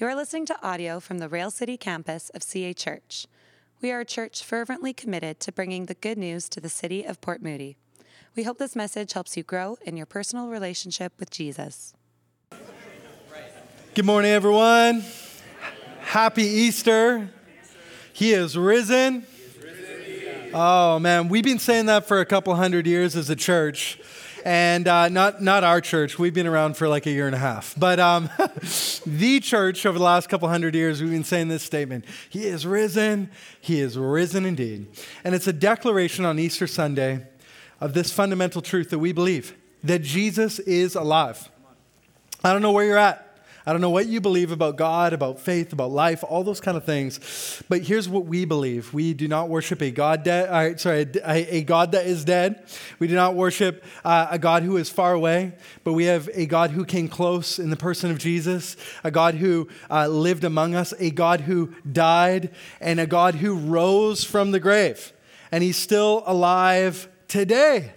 You're listening to audio from the Rail City campus of CA Church. We are a church fervently committed to bringing the good news to the city of Port Moody. We hope this message helps you grow in your personal relationship with Jesus. Good morning, everyone. Happy Easter. He is risen. Oh, man. We've been saying that for a couple hundred years as a church and uh, not not our church. We've been around for like a year and a half, but um, the church over the last couple hundred years, we've been saying this statement: He is risen. He is risen indeed, and it's a declaration on Easter Sunday of this fundamental truth that we believe that Jesus is alive. I don't know where you're at. I don't know what you believe about God, about faith, about life, all those kind of things. But here's what we believe: we do not worship a God. Uh, sorry, a, a, God that is dead. We do not worship uh, a God who is far away, but we have a God who came close in the person of Jesus, a God who uh, lived among us, a God who died, and a God who rose from the grave, and He's still alive today.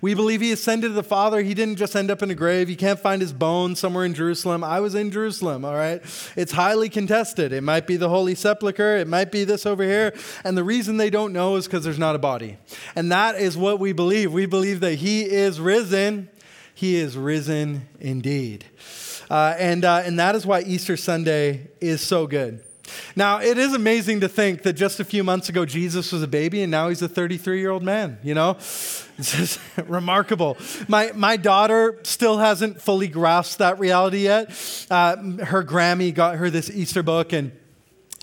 We believe he ascended to the Father. He didn't just end up in a grave. You can't find his bones somewhere in Jerusalem. I was in Jerusalem, all right? It's highly contested. It might be the Holy Sepulchre, it might be this over here. And the reason they don't know is because there's not a body. And that is what we believe. We believe that he is risen. He is risen indeed. Uh, and, uh, and that is why Easter Sunday is so good. Now, it is amazing to think that just a few months ago, Jesus was a baby and now he's a 33 year old man, you know? It's just remarkable. My, my daughter still hasn't fully grasped that reality yet. Uh, her Grammy got her this Easter book and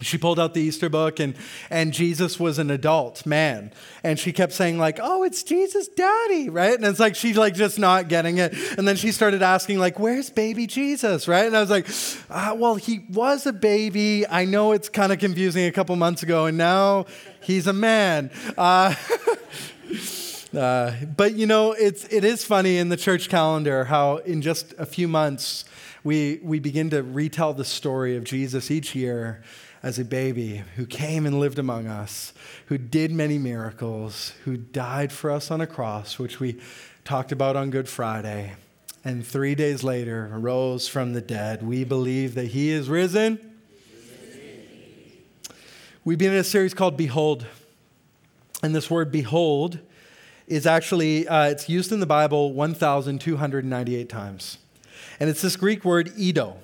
she pulled out the Easter book and, and Jesus was an adult man. And she kept saying, like, oh, it's Jesus daddy, right? And it's like she's like just not getting it. And then she started asking, like, where's baby Jesus, right? And I was like, ah, well, he was a baby. I know it's kind of confusing a couple months ago, and now he's a man. Uh, uh, but you know, it's it is funny in the church calendar how in just a few months we we begin to retell the story of Jesus each year as a baby who came and lived among us, who did many miracles, who died for us on a cross, which we talked about on Good Friday, and three days later rose from the dead. We believe that he is risen. We've been in a series called Behold. And this word behold is actually, uh, it's used in the Bible 1,298 times. And it's this Greek word, eido,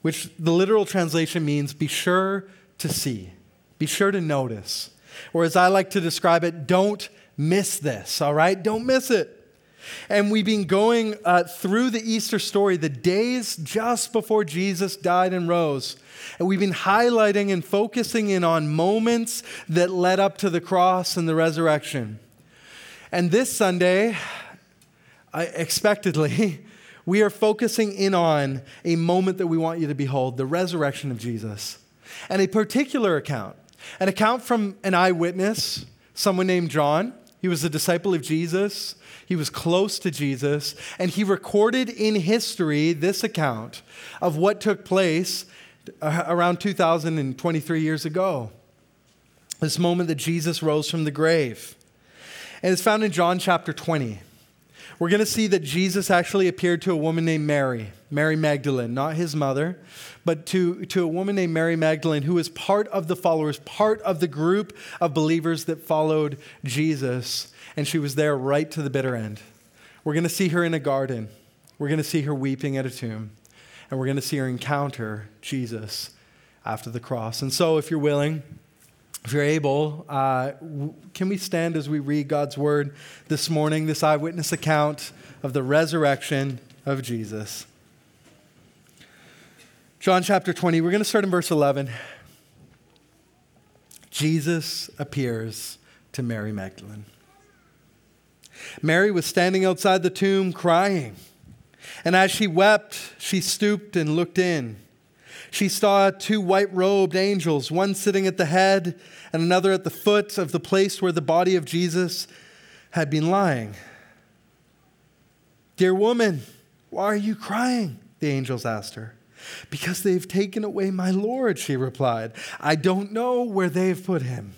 which the literal translation means be sure to see. Be sure to notice. Or as I like to describe it, don't miss this, all right? Don't miss it. And we've been going uh, through the Easter story, the days just before Jesus died and rose. And we've been highlighting and focusing in on moments that led up to the cross and the resurrection. And this Sunday, I, expectedly, we are focusing in on a moment that we want you to behold the resurrection of Jesus and a particular account, an account from an eyewitness, someone named John. He was a disciple of Jesus. He was close to Jesus, and he recorded in history this account of what took place uh, around 2023 years ago. This moment that Jesus rose from the grave. And it's found in John chapter 20 we're going to see that Jesus actually appeared to a woman named Mary, Mary Magdalene, not his mother, but to, to a woman named Mary Magdalene, who was part of the followers, part of the group of believers that followed Jesus. And she was there right to the bitter end. We're going to see her in a garden. We're going to see her weeping at a tomb. And we're going to see her encounter Jesus after the cross. And so, if you're willing, if you're able, uh, can we stand as we read God's word this morning, this eyewitness account of the resurrection of Jesus? John chapter 20, we're going to start in verse 11. Jesus appears to Mary Magdalene. Mary was standing outside the tomb crying. And as she wept, she stooped and looked in she saw two white robed angels, one sitting at the head and another at the foot of the place where the body of Jesus had been lying. Dear woman, why are you crying? The angels asked her. Because they've taken away my Lord, she replied. I don't know where they've put him.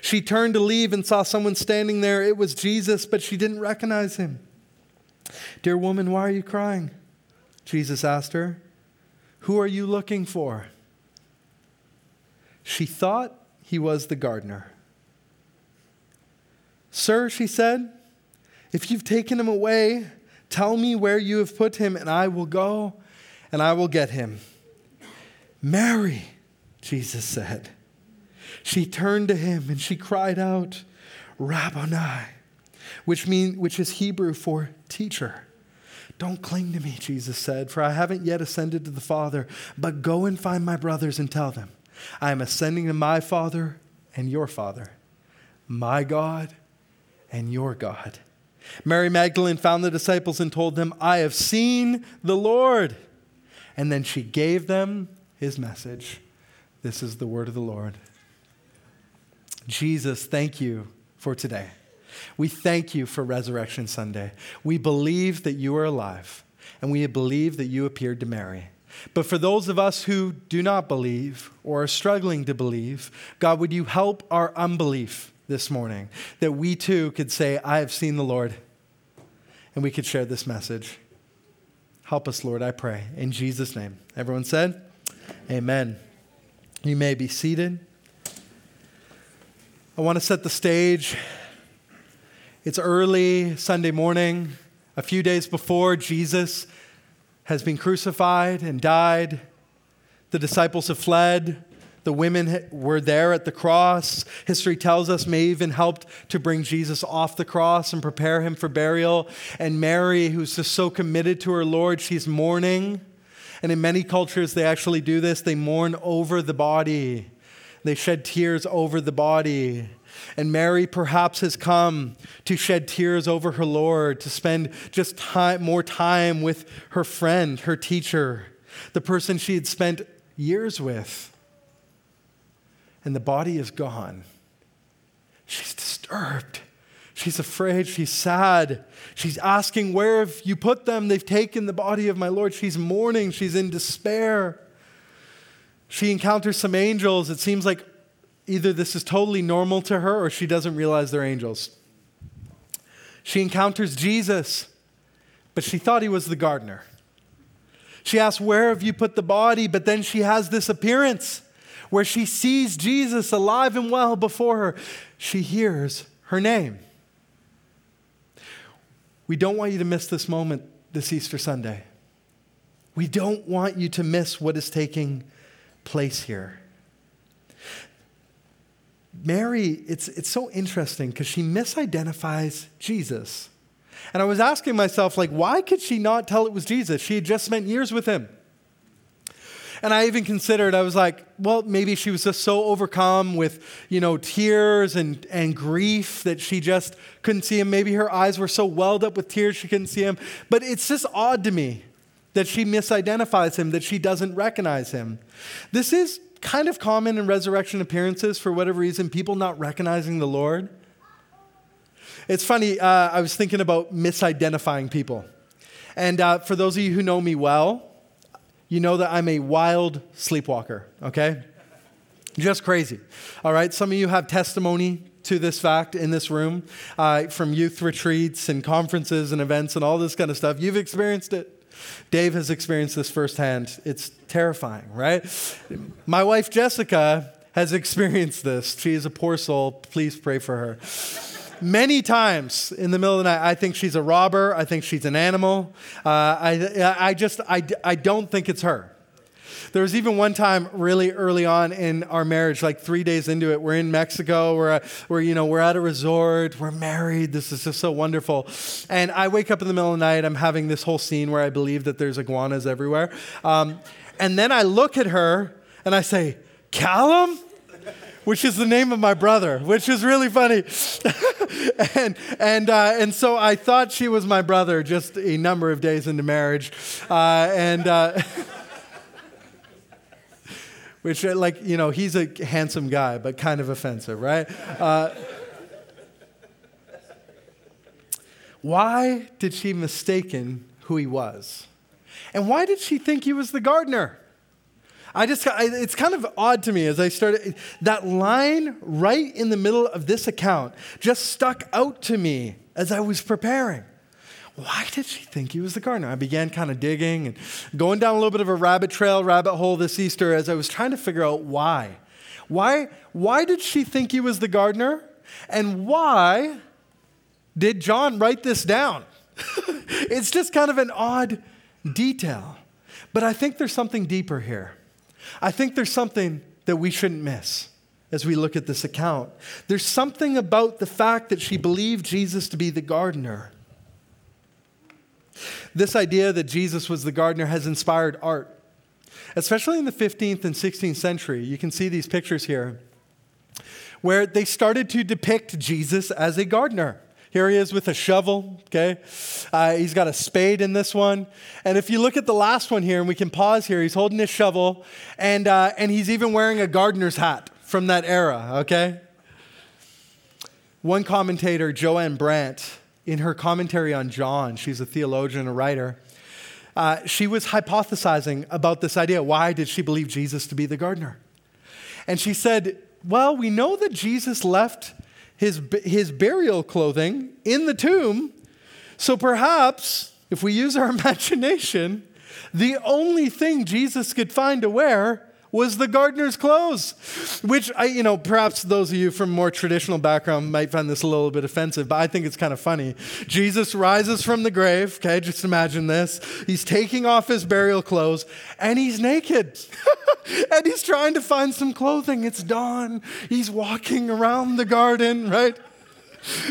She turned to leave and saw someone standing there. It was Jesus, but she didn't recognize him. Dear woman, why are you crying? Jesus asked her. Who are you looking for? She thought he was the gardener. Sir, she said, if you've taken him away, tell me where you have put him, and I will go and I will get him. Mary, Jesus said. She turned to him and she cried out, Rabboni, which, mean, which is Hebrew for teacher. Don't cling to me, Jesus said, for I haven't yet ascended to the Father, but go and find my brothers and tell them, I am ascending to my Father and your Father, my God and your God. Mary Magdalene found the disciples and told them, I have seen the Lord. And then she gave them his message. This is the word of the Lord. Jesus, thank you for today. We thank you for Resurrection Sunday. We believe that you are alive, and we believe that you appeared to Mary. But for those of us who do not believe or are struggling to believe, God, would you help our unbelief this morning that we too could say, I have seen the Lord, and we could share this message. Help us, Lord, I pray. In Jesus' name. Everyone said, Amen. You may be seated. I want to set the stage. It's early Sunday morning, a few days before Jesus has been crucified and died. The disciples have fled. The women were there at the cross. History tells us may even helped to bring Jesus off the cross and prepare him for burial. And Mary, who's just so committed to her Lord, she's mourning. And in many cultures, they actually do this. They mourn over the body. They shed tears over the body. And Mary perhaps has come to shed tears over her Lord, to spend just time, more time with her friend, her teacher, the person she had spent years with. And the body is gone. She's disturbed. She's afraid. She's sad. She's asking, Where have you put them? They've taken the body of my Lord. She's mourning. She's in despair. She encounters some angels. It seems like either this is totally normal to her or she doesn't realize they're angels. She encounters Jesus, but she thought he was the gardener. She asks, Where have you put the body? But then she has this appearance where she sees Jesus alive and well before her. She hears her name. We don't want you to miss this moment this Easter Sunday. We don't want you to miss what is taking place here. Mary, it's, it's so interesting because she misidentifies Jesus. And I was asking myself, like, why could she not tell it was Jesus? She had just spent years with him. And I even considered, I was like, well, maybe she was just so overcome with, you know, tears and, and grief that she just couldn't see him. Maybe her eyes were so welled up with tears she couldn't see him. But it's just odd to me that she misidentifies him, that she doesn't recognize him. This is kind of common in resurrection appearances for whatever reason, people not recognizing the Lord. It's funny, uh, I was thinking about misidentifying people. And uh, for those of you who know me well, you know that I'm a wild sleepwalker, okay? Just crazy. All right, some of you have testimony to this fact in this room uh, from youth retreats and conferences and events and all this kind of stuff. You've experienced it. Dave has experienced this firsthand. It's terrifying, right? My wife Jessica has experienced this. She is a poor soul. Please pray for her. Many times in the middle of the night, I think she's a robber. I think she's an animal. Uh, I, I just, I, I don't think it's her. There was even one time really early on in our marriage, like three days into it, we're in Mexico, we're, we're, you know, we're at a resort, we're married, this is just so wonderful. And I wake up in the middle of the night, I'm having this whole scene where I believe that there's iguanas everywhere. Um, and then I look at her and I say, Callum? which is the name of my brother, which is really funny. and and uh, and so I thought she was my brother just a number of days into marriage, uh, and. Uh, which, uh, like, you know, he's a handsome guy, but kind of offensive, right? Uh, why did she mistaken who he was? And why did she think he was the gardener? I just, I, it's kind of odd to me as I started. That line right in the middle of this account just stuck out to me as I was preparing. Why did she think he was the gardener? I began kind of digging and going down a little bit of a rabbit trail, rabbit hole this Easter as I was trying to figure out why. Why, why did she think he was the gardener? And why did John write this down? it's just kind of an odd detail. But I think there's something deeper here. I think there's something that we shouldn't miss as we look at this account. There's something about the fact that she believed Jesus to be the gardener this idea that Jesus was the gardener has inspired art, especially in the 15th and 16th century. You can see these pictures here, where they started to depict Jesus as a gardener. Here he is with a shovel, okay? Uh, he's got a spade in this one. And if you look at the last one here, and we can pause here, he's holding his shovel, and, uh, and he's even wearing a gardener's hat from that era, okay? One commentator, Jo-Ann Brant, in her commentary on John, she's a theologian, a writer, uh, she was hypothesizing about this idea. Why did she believe Jesus to be the gardener? And she said, Well, we know that Jesus left his, his burial clothing in the tomb, so perhaps if we use our imagination, the only thing Jesus could find to wear was the gardener's clothes, which I, you know, perhaps those of you from more traditional background might find this a little bit offensive, but I think it's kind of funny. Jesus rises from the grave, okay, just imagine this. He's taking off his burial clothes and he's naked. and he's trying to find some clothing. It's dawn. He's walking around the garden, right?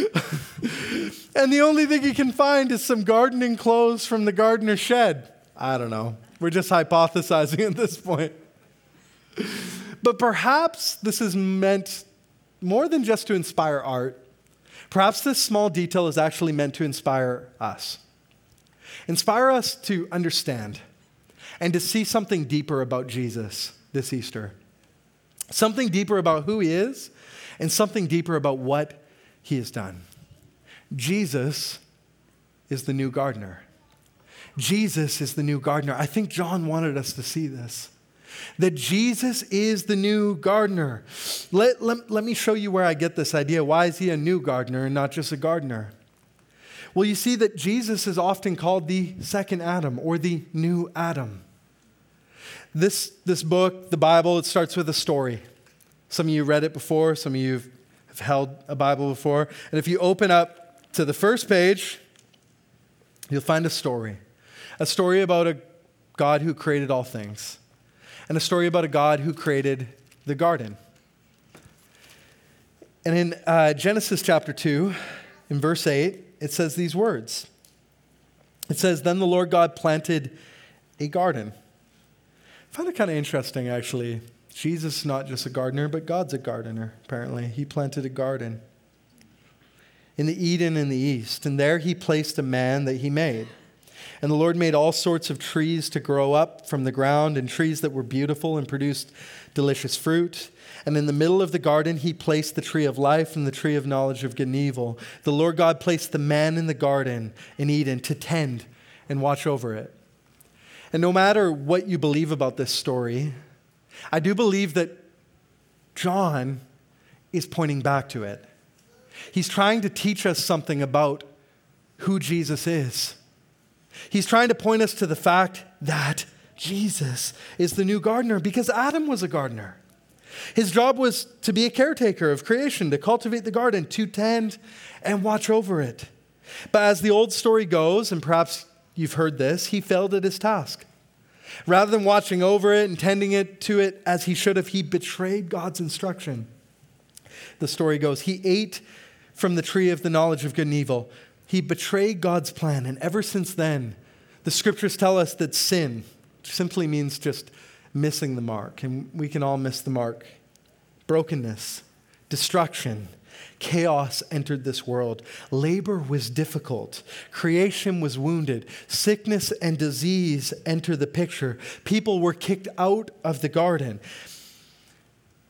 and the only thing he can find is some gardening clothes from the gardener's shed. I don't know. We're just hypothesizing at this point. But perhaps this is meant more than just to inspire art. Perhaps this small detail is actually meant to inspire us. Inspire us to understand and to see something deeper about Jesus this Easter. Something deeper about who he is and something deeper about what he has done. Jesus is the new gardener. Jesus is the new gardener. I think John wanted us to see this that Jesus is the new gardener. Let, let, let me show you where I get this idea. Why is he a new gardener and not just a gardener? Well, you see that Jesus is often called the second Adam or the new Adam. This, this book, the Bible, it starts with a story. Some of you read it before, some of you have held a Bible before. And if you open up to the first page, you'll find a story a story about a God who created all things and a story about a God who created the garden. And in uh, Genesis chapter 2, in verse 8, it says these words It says, Then the Lord God planted a garden. I find it kind of interesting, actually. Jesus is not just a gardener, but God's a gardener, apparently. He planted a garden in the Eden in the east, and there he placed a man that he made. And the Lord made all sorts of trees to grow up from the ground, and trees that were beautiful and produced delicious fruit. And in the middle of the garden, he placed the tree of life and the tree of knowledge of good and evil. The Lord God placed the man in the garden in Eden to tend and watch over it. And no matter what you believe about this story, I do believe that John is pointing back to it. He's trying to teach us something about who Jesus is. He's trying to point us to the fact that Jesus is the new gardener because Adam was a gardener. His job was to be a caretaker of creation, to cultivate the garden, to tend and watch over it. But as the old story goes, and perhaps you've heard this, he failed at his task. Rather than watching over it and tending it to it as he should have, he betrayed God's instruction. The story goes, he ate from the tree of the knowledge of good and evil, he betrayed God's plan, and ever since then, the scriptures tell us that sin simply means just missing the mark, and we can all miss the mark. Brokenness, destruction, chaos entered this world. Labor was difficult. Creation was wounded. Sickness and disease enter the picture. People were kicked out of the garden.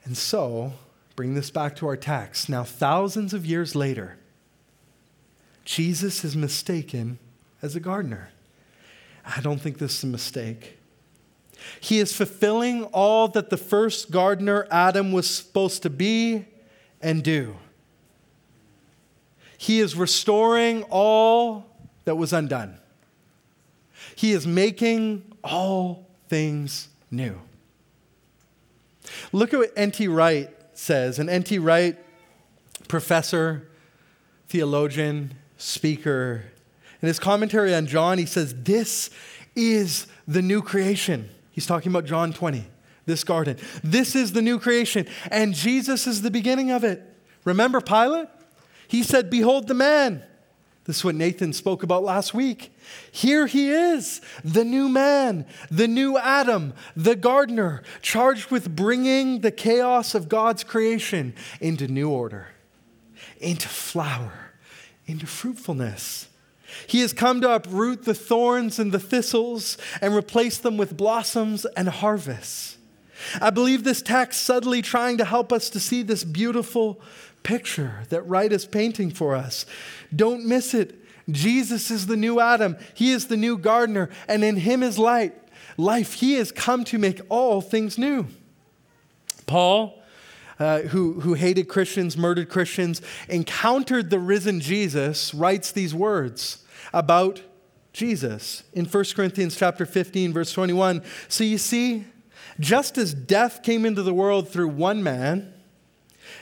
And so, bring this back to our text. Now, thousands of years later, Jesus is mistaken as a gardener. I don't think this is a mistake. He is fulfilling all that the first gardener, Adam, was supposed to be and do. He is restoring all that was undone. He is making all things new. Look at what N.T. Wright says. And N.T. Wright, professor, theologian, speaker, in his commentary on John, he says, This is the new creation. He's talking about John 20, this garden. This is the new creation, and Jesus is the beginning of it. Remember Pilate? He said, Behold the man. This is what Nathan spoke about last week. Here he is, the new man, the new Adam, the gardener, charged with bringing the chaos of God's creation into new order, into flower, into fruitfulness. He has come to uproot the thorns and the thistles and replace them with blossoms and harvests. I believe this text subtly trying to help us to see this beautiful picture that Wright is painting for us. Don't miss it. Jesus is the new Adam. He is the new gardener, and in him is light. Life. He has come to make all things new. Paul, uh, who, who hated Christians, murdered Christians, encountered the risen Jesus, writes these words about Jesus in 1 Corinthians chapter 15 verse 21. So you see, just as death came into the world through one man,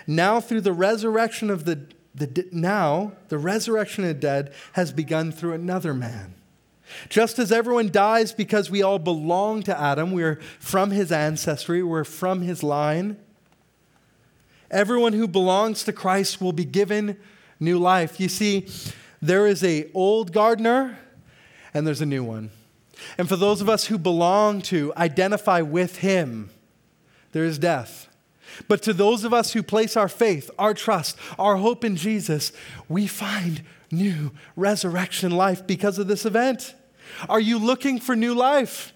now through the resurrection of the, the now the resurrection of the dead has begun through another man. Just as everyone dies because we all belong to Adam, we're from his ancestry, we're from his line. Everyone who belongs to Christ will be given new life. You see, there is a old gardener and there's a new one. And for those of us who belong to, identify with him, there is death. But to those of us who place our faith, our trust, our hope in Jesus, we find new resurrection life because of this event. Are you looking for new life?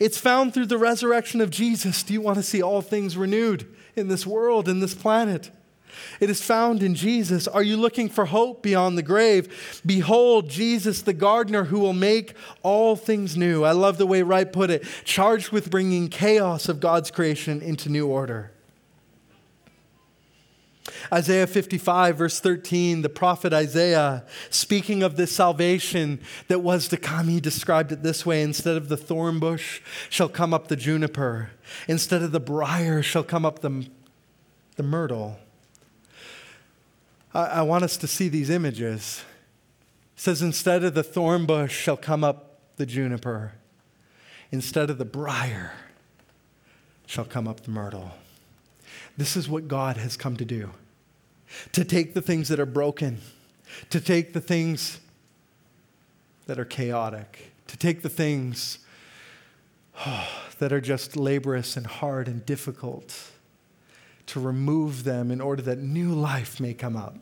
It's found through the resurrection of Jesus. Do you want to see all things renewed in this world, in this planet? It is found in Jesus. Are you looking for hope beyond the grave? Behold, Jesus, the gardener who will make all things new. I love the way Wright put it charged with bringing chaos of God's creation into new order. Isaiah 55, verse 13, the prophet Isaiah, speaking of this salvation that was to come, he described it this way Instead of the thorn bush shall come up the juniper, instead of the brier shall come up the, the myrtle. I, I want us to see these images. It says, Instead of the thorn bush shall come up the juniper, instead of the brier shall come up the myrtle. This is what God has come to do to take the things that are broken, to take the things that are chaotic, to take the things oh, that are just laborious and hard and difficult, to remove them in order that new life may come up.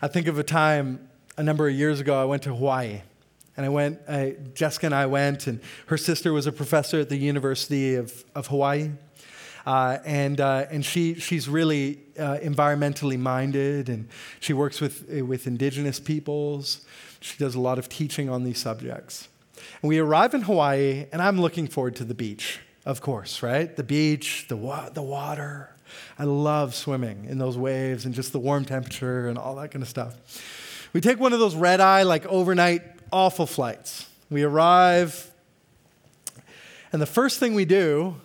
I think of a time a number of years ago, I went to Hawaii. And I went, I, Jessica and I went, and her sister was a professor at the University of, of Hawaii. Uh, and uh, and she, she's really uh, environmentally minded, and she works with, with indigenous peoples. She does a lot of teaching on these subjects. And we arrive in Hawaii, and I'm looking forward to the beach, of course, right? The beach, the, wa- the water. I love swimming in those waves and just the warm temperature and all that kind of stuff. We take one of those red eye, like overnight, awful flights. We arrive, and the first thing we do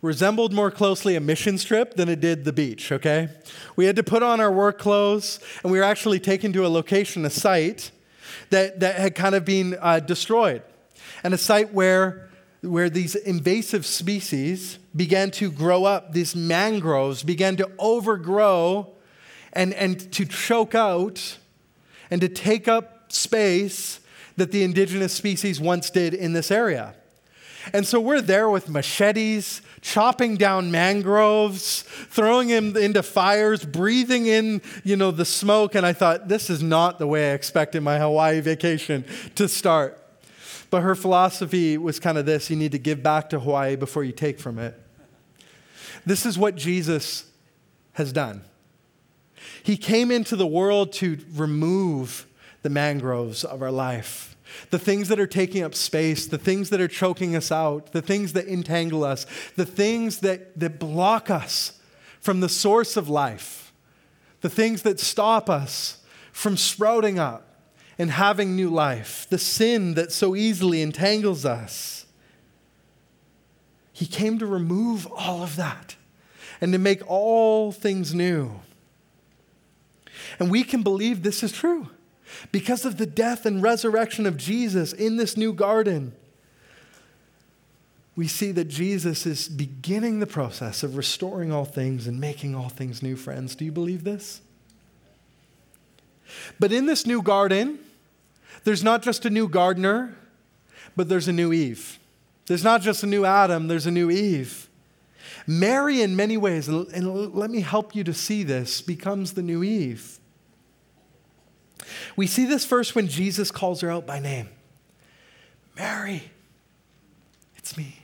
resembled more closely a mission trip than it did the beach, okay? We had to put on our work clothes, and we were actually taken to a location, a site that, that had kind of been uh, destroyed, and a site where, where these invasive species began to grow up, these mangroves began to overgrow and, and to choke out and to take up space that the indigenous species once did in this area. And so we're there with machetes, chopping down mangroves, throwing them into fires, breathing in, you know, the smoke. And I thought, this is not the way I expected my Hawaii vacation to start. But her philosophy was kind of this you need to give back to Hawaii before you take from it. This is what Jesus has done. He came into the world to remove the mangroves of our life the things that are taking up space, the things that are choking us out, the things that entangle us, the things that, that block us from the source of life, the things that stop us from sprouting up and having new life, the sin that so easily entangles us. He came to remove all of that and to make all things new. And we can believe this is true because of the death and resurrection of Jesus in this new garden. We see that Jesus is beginning the process of restoring all things and making all things new, friends. Do you believe this? But in this new garden, there's not just a new gardener, but there's a new Eve. There's not just a new Adam, there's a new Eve. Mary, in many ways, and let me help you to see this, becomes the new Eve. We see this first when Jesus calls her out by name Mary, it's me.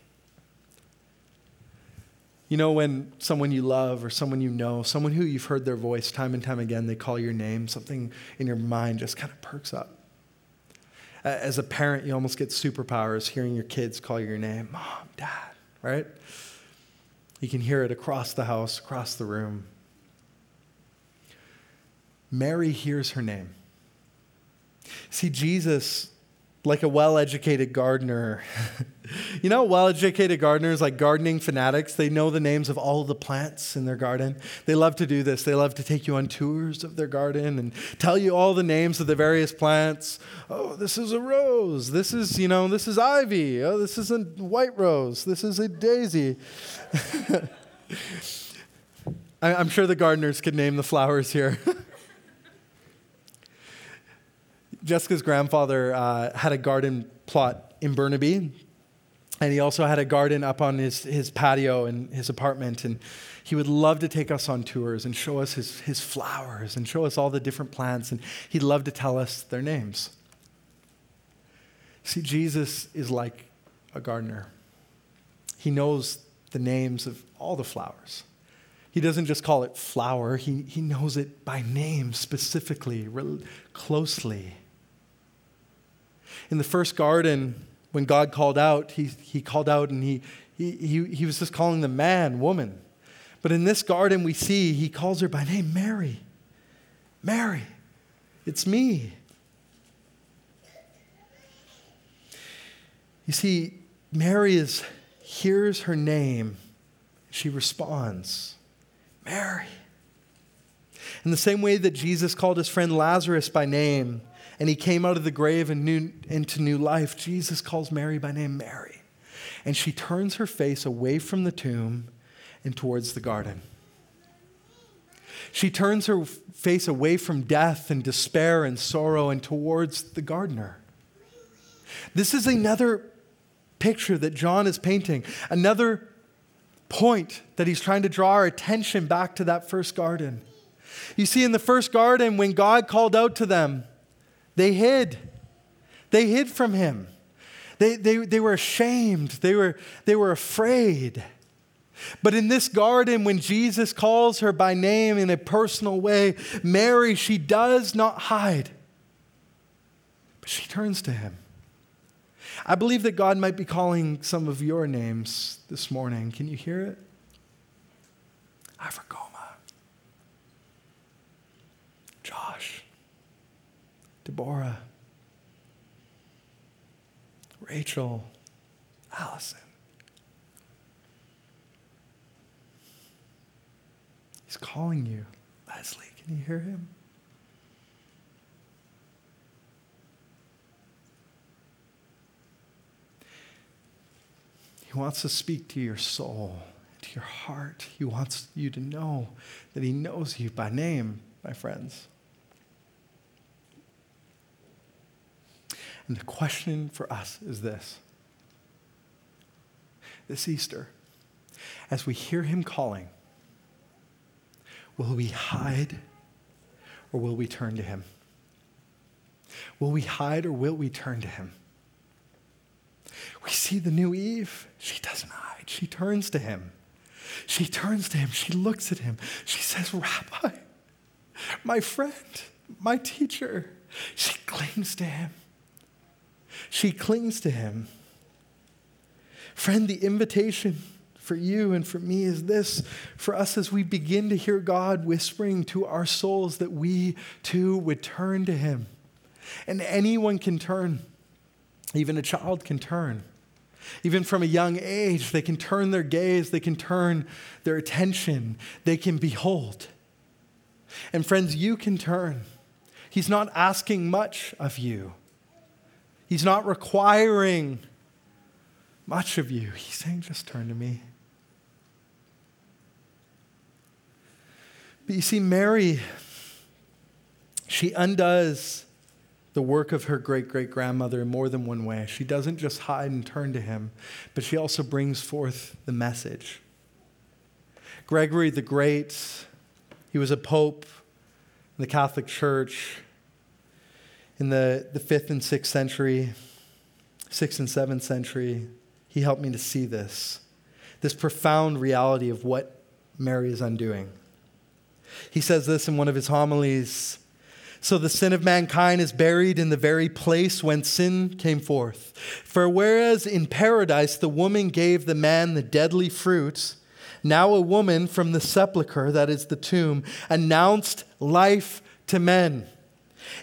You know, when someone you love or someone you know, someone who you've heard their voice time and time again, they call your name, something in your mind just kind of perks up. As a parent, you almost get superpowers hearing your kids call your name Mom, Dad, right? You can hear it across the house, across the room. Mary hears her name. See, Jesus like a well educated gardener. you know, well educated gardeners, like gardening fanatics, they know the names of all the plants in their garden. They love to do this. They love to take you on tours of their garden and tell you all the names of the various plants. Oh, this is a rose. This is, you know, this is ivy. Oh, this is a white rose. This is a daisy. I'm sure the gardeners could name the flowers here. Jessica's grandfather uh, had a garden plot in Burnaby, and he also had a garden up on his, his patio in his apartment. And he would love to take us on tours and show us his, his flowers and show us all the different plants. And he'd love to tell us their names. See, Jesus is like a gardener, he knows the names of all the flowers. He doesn't just call it flower, he, he knows it by name specifically, closely. In the first garden, when God called out, he, he called out and he, he, he, was just calling the man, woman. But in this garden, we see he calls her by name Mary. Mary, it's me. You see, Mary is, hears her name. She responds, Mary. In the same way that Jesus called his friend Lazarus by name, and he came out of the grave and new, into new life, Jesus calls Mary by name Mary. And she turns her face away from the tomb and towards the garden. She turns her face away from death and despair and sorrow and towards the gardener. This is another picture that John is painting, another point that he's trying to draw our attention back to that first garden. You see, in the first garden, when God called out to them, they hid. They hid from him. They, they, they were ashamed. They were, they were afraid. But in this garden, when Jesus calls her by name in a personal way, Mary, she does not hide, but she turns to him. I believe that God might be calling some of your names this morning. Can you hear it? Africoma, Josh, Deborah, Rachel, Allison. He's calling you. Leslie, can you hear him? He wants to speak to your soul, to your heart. He wants you to know that He knows you by name, my friends. And the question for us is this this Easter, as we hear him calling, will we hide or will we turn to him? Will we hide or will we turn to him? We see the new Eve. She doesn't hide, she turns to him. She turns to him, she looks at him, she says, Rabbi, my friend, my teacher. She clings to him. She clings to him. Friend, the invitation for you and for me is this for us as we begin to hear God whispering to our souls that we too would turn to him, And anyone can turn, even a child can turn. Even from a young age, they can turn their gaze, they can turn their attention, they can behold. And friends, you can turn. He's not asking much of you, He's not requiring much of you. He's saying, just turn to me. But you see, Mary, she undoes the work of her great great grandmother in more than one way. She doesn't just hide and turn to him, but she also brings forth the message. Gregory the Great, he was a pope in the Catholic Church in the, the fifth and sixth century, sixth and seventh century. He helped me to see this, this profound reality of what Mary is undoing. He says this in one of his homilies so the sin of mankind is buried in the very place whence sin came forth. For whereas in paradise the woman gave the man the deadly fruit, now a woman from the sepulchre, that is the tomb, announced life to men.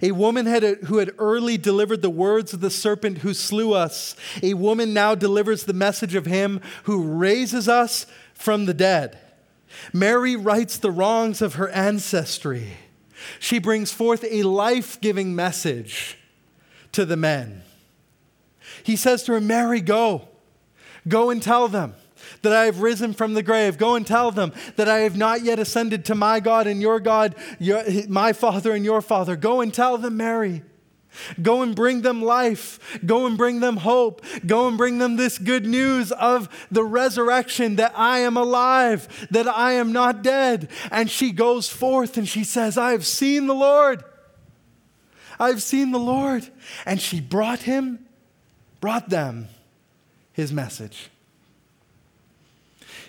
A woman had, who had early delivered the words of the serpent who slew us. A woman now delivers the message of him who raises us from the dead. Mary rights the wrongs of her ancestry. She brings forth a life giving message to the men. He says to her, Mary, go. Go and tell them that I have risen from the grave. Go and tell them that I have not yet ascended to my God and your God, your, my Father and your Father. Go and tell them, Mary. Go and bring them life. Go and bring them hope. Go and bring them this good news of the resurrection that I am alive, that I am not dead. And she goes forth and she says, I have seen the Lord. I've seen the Lord. And she brought him, brought them his message.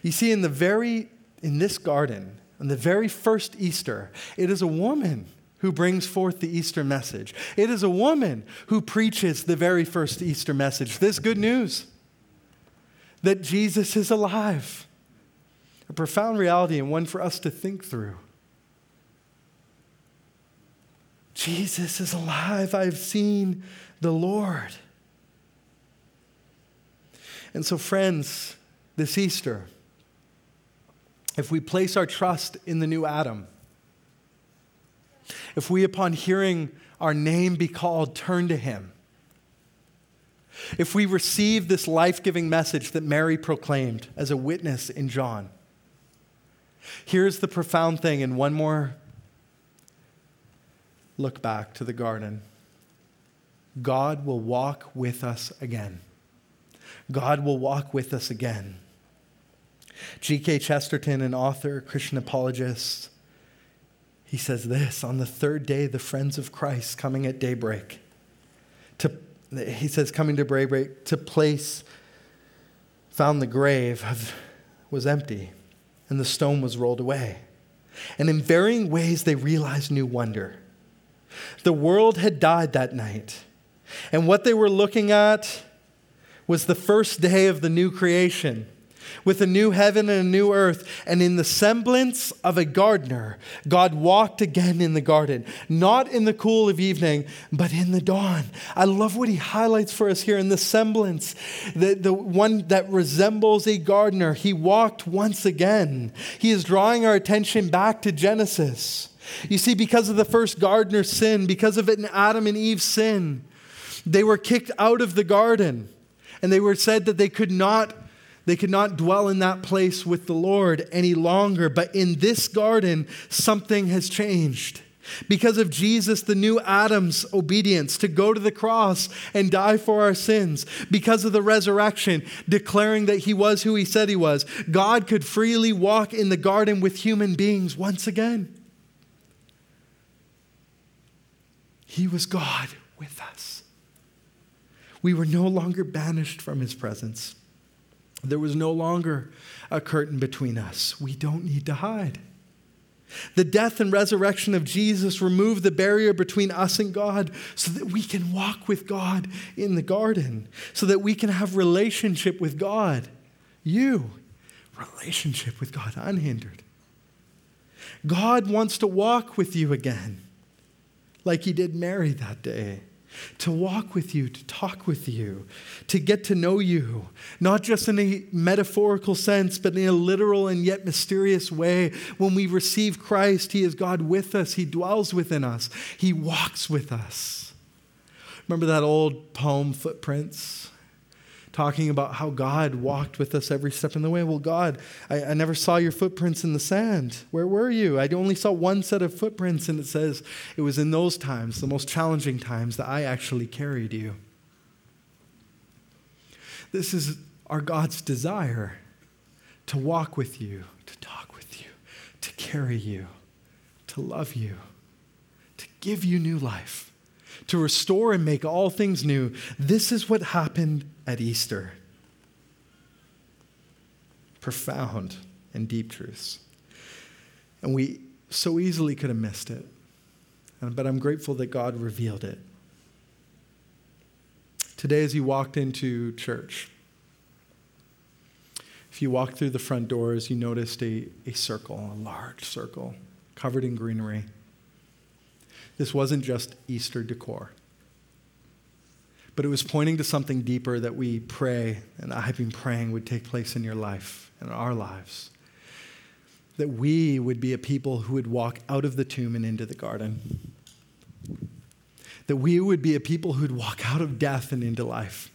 You see, in the very, in this garden, on the very first Easter, it is a woman who brings forth the Easter message. It is a woman who preaches the very first Easter message this good news that Jesus is alive. A profound reality and one for us to think through. Jesus is alive. I've seen the Lord. And so, friends, this Easter, if we place our trust in the new Adam, if we, upon hearing our name be called, turn to him, if we receive this life giving message that Mary proclaimed as a witness in John, here's the profound thing, and one more look back to the garden God will walk with us again. God will walk with us again. G.K. Chesterton, an author, Christian apologist, he says this on the third day, the friends of Christ coming at daybreak. To, he says, coming to daybreak, to place, found the grave of, was empty and the stone was rolled away. And in varying ways, they realized new wonder. The world had died that night. And what they were looking at was the first day of the new creation with a new heaven and a new earth. And in the semblance of a gardener, God walked again in the garden, not in the cool of evening, but in the dawn. I love what he highlights for us here in the semblance, the, the one that resembles a gardener. He walked once again. He is drawing our attention back to Genesis. You see, because of the first gardener's sin, because of it in Adam and Eve's sin, they were kicked out of the garden and they were said that they could not they could not dwell in that place with the Lord any longer. But in this garden, something has changed. Because of Jesus, the new Adam's obedience to go to the cross and die for our sins, because of the resurrection, declaring that he was who he said he was, God could freely walk in the garden with human beings once again. He was God with us. We were no longer banished from his presence. There was no longer a curtain between us. We don't need to hide. The death and resurrection of Jesus removed the barrier between us and God so that we can walk with God in the garden, so that we can have relationship with God. You, relationship with God unhindered. God wants to walk with you again. like he did Mary that day to walk with you, to talk with you, to get to know you, not just in a metaphorical sense, but in a literal and yet mysterious way. When we receive Christ, He is God with us, He dwells within us, He walks with us. Remember that old poem, Footprints? Talking about how God walked with us every step in the way. Well, God, I, I, never saw your footprints in the sand. Where were you? I only saw one set of footprints, and it says it was in those times, the most challenging times, that I actually carried you. This is our God's desire to walk with you, to talk with you, to carry you, to love you, to give you new life to restore and make all things new. This is what happened at Easter. Profound and deep truths. And we so easily could have missed it. But I'm grateful that God revealed it. Today, as you walked into church, if you walked through the front doors, you noticed a, a circle, a large circle, covered in greenery. This wasn't just Easter decor, but it was pointing to something deeper that we pray, and I've been praying would take place in your life and our lives. That we would be a people who would walk out of the tomb and into the garden. That we would be a people who'd walk out of death and into life.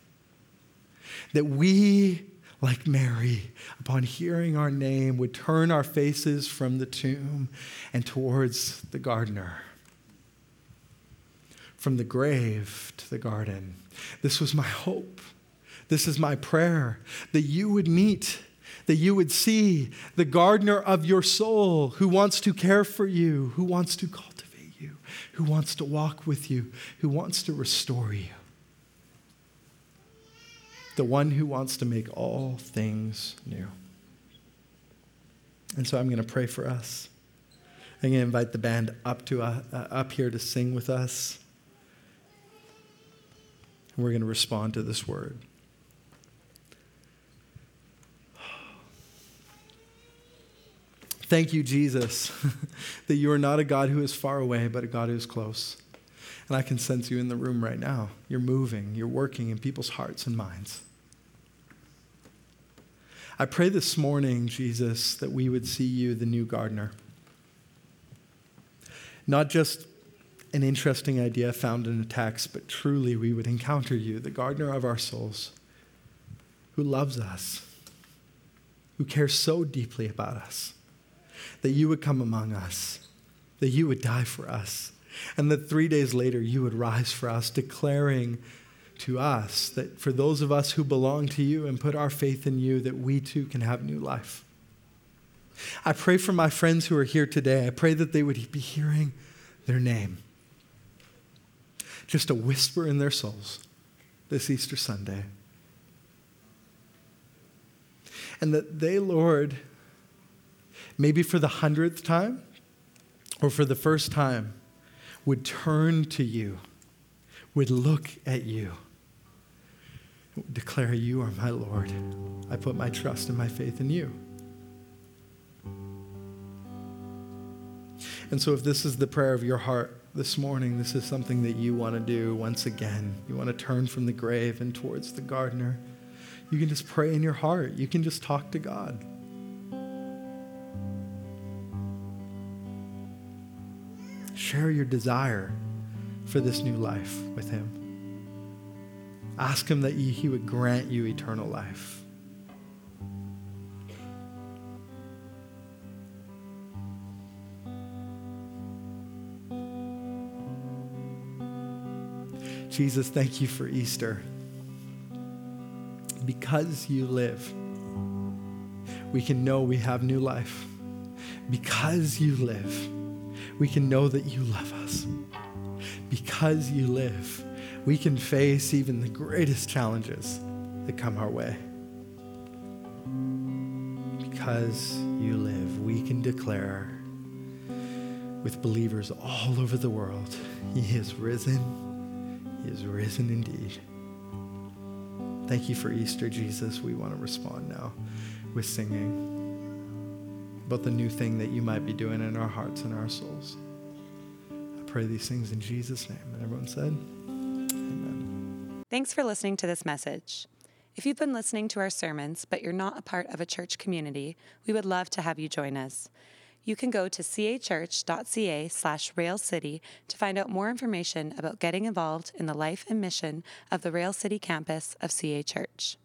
That we, like Mary, upon hearing our name, would turn our faces from the tomb and towards the gardener from the grave to the garden. This was my hope. This is my prayer that you would meet, that you would see the gardener of your soul who wants to care for you, who wants to cultivate you, who wants to walk with you, who wants to restore you. The one who wants to make all things new. And so I'm going to pray for us. I'm going to invite the band up, to, uh, up here to sing with us and we're going to respond to this word. Thank you, Jesus, that you are not a God who is far away, but a God who is close. And I can sense you in the room right now. You're moving, you're working in people's hearts and minds. I pray this morning, Jesus, that we would see you, the new gardener. Not just an interesting idea found in a text, but truly we would encounter you, the gardener of our souls, who loves us, who cares so deeply about us, that you would come among us, that you would die for us, and that three days later you would rise for us, declaring to us that for those of us who belong to you and put our faith in you, that we too can have new life. I pray for my friends who are here today. I pray that they would be hearing their name just a whisper in their souls this Easter Sunday. And that they, Lord, maybe for the hundredth time or for the first time, would turn to you, would look at you, declare, You are my Lord. I put my trust and my faith in you. And so, if this is the prayer of your heart, this morning, this is something that you want to do once again. You want to turn from the grave and towards the gardener. You can just pray in your heart, you can just talk to God. Share your desire for this new life with Him. Ask Him that He would grant you eternal life. Jesus, thank you for Easter. Because you live, we can know we have new life. Because you live, we can know that you love us. Because you live, we can face even the greatest challenges that come our way. Because you live, we can declare with believers all over the world, He is risen is risen indeed. Thank you for Easter, Jesus. We want to respond now with singing about the new thing that you might be doing in our hearts and our souls. I pray pray these things in Jesus' name. And everyone said, Amen. Thanks for listening to this message. If you've been listening to our sermons, but you're not a part of a church community, we would love to have you join us. You can go to cachurch.ca slash railcity to find out more information about getting involved in the life and mission of the Rail City campus of CA Church.